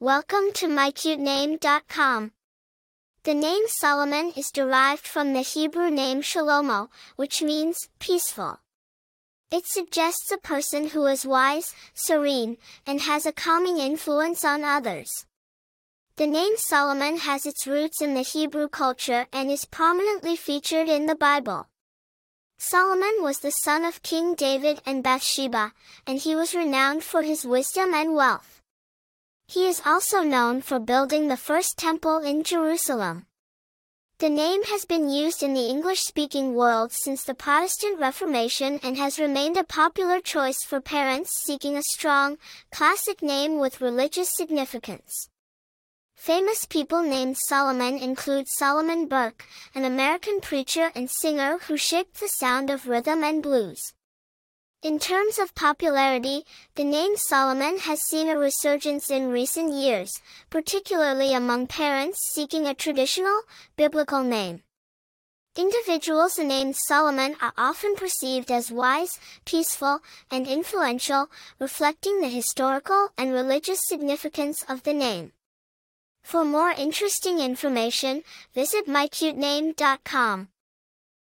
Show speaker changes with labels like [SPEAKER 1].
[SPEAKER 1] Welcome to mycutename.com. The name Solomon is derived from the Hebrew name Shalomo, which means peaceful. It suggests a person who is wise, serene, and has a calming influence on others. The name Solomon has its roots in the Hebrew culture and is prominently featured in the Bible. Solomon was the son of King David and Bathsheba, and he was renowned for his wisdom and wealth. He is also known for building the first temple in Jerusalem. The name has been used in the English-speaking world since the Protestant Reformation and has remained a popular choice for parents seeking a strong, classic name with religious significance. Famous people named Solomon include Solomon Burke, an American preacher and singer who shaped the sound of rhythm and blues. In terms of popularity, the name Solomon has seen a resurgence in recent years, particularly among parents seeking a traditional, biblical name. Individuals named Solomon are often perceived as wise, peaceful, and influential, reflecting the historical and religious significance of the name. For more interesting information, visit mycutename.com.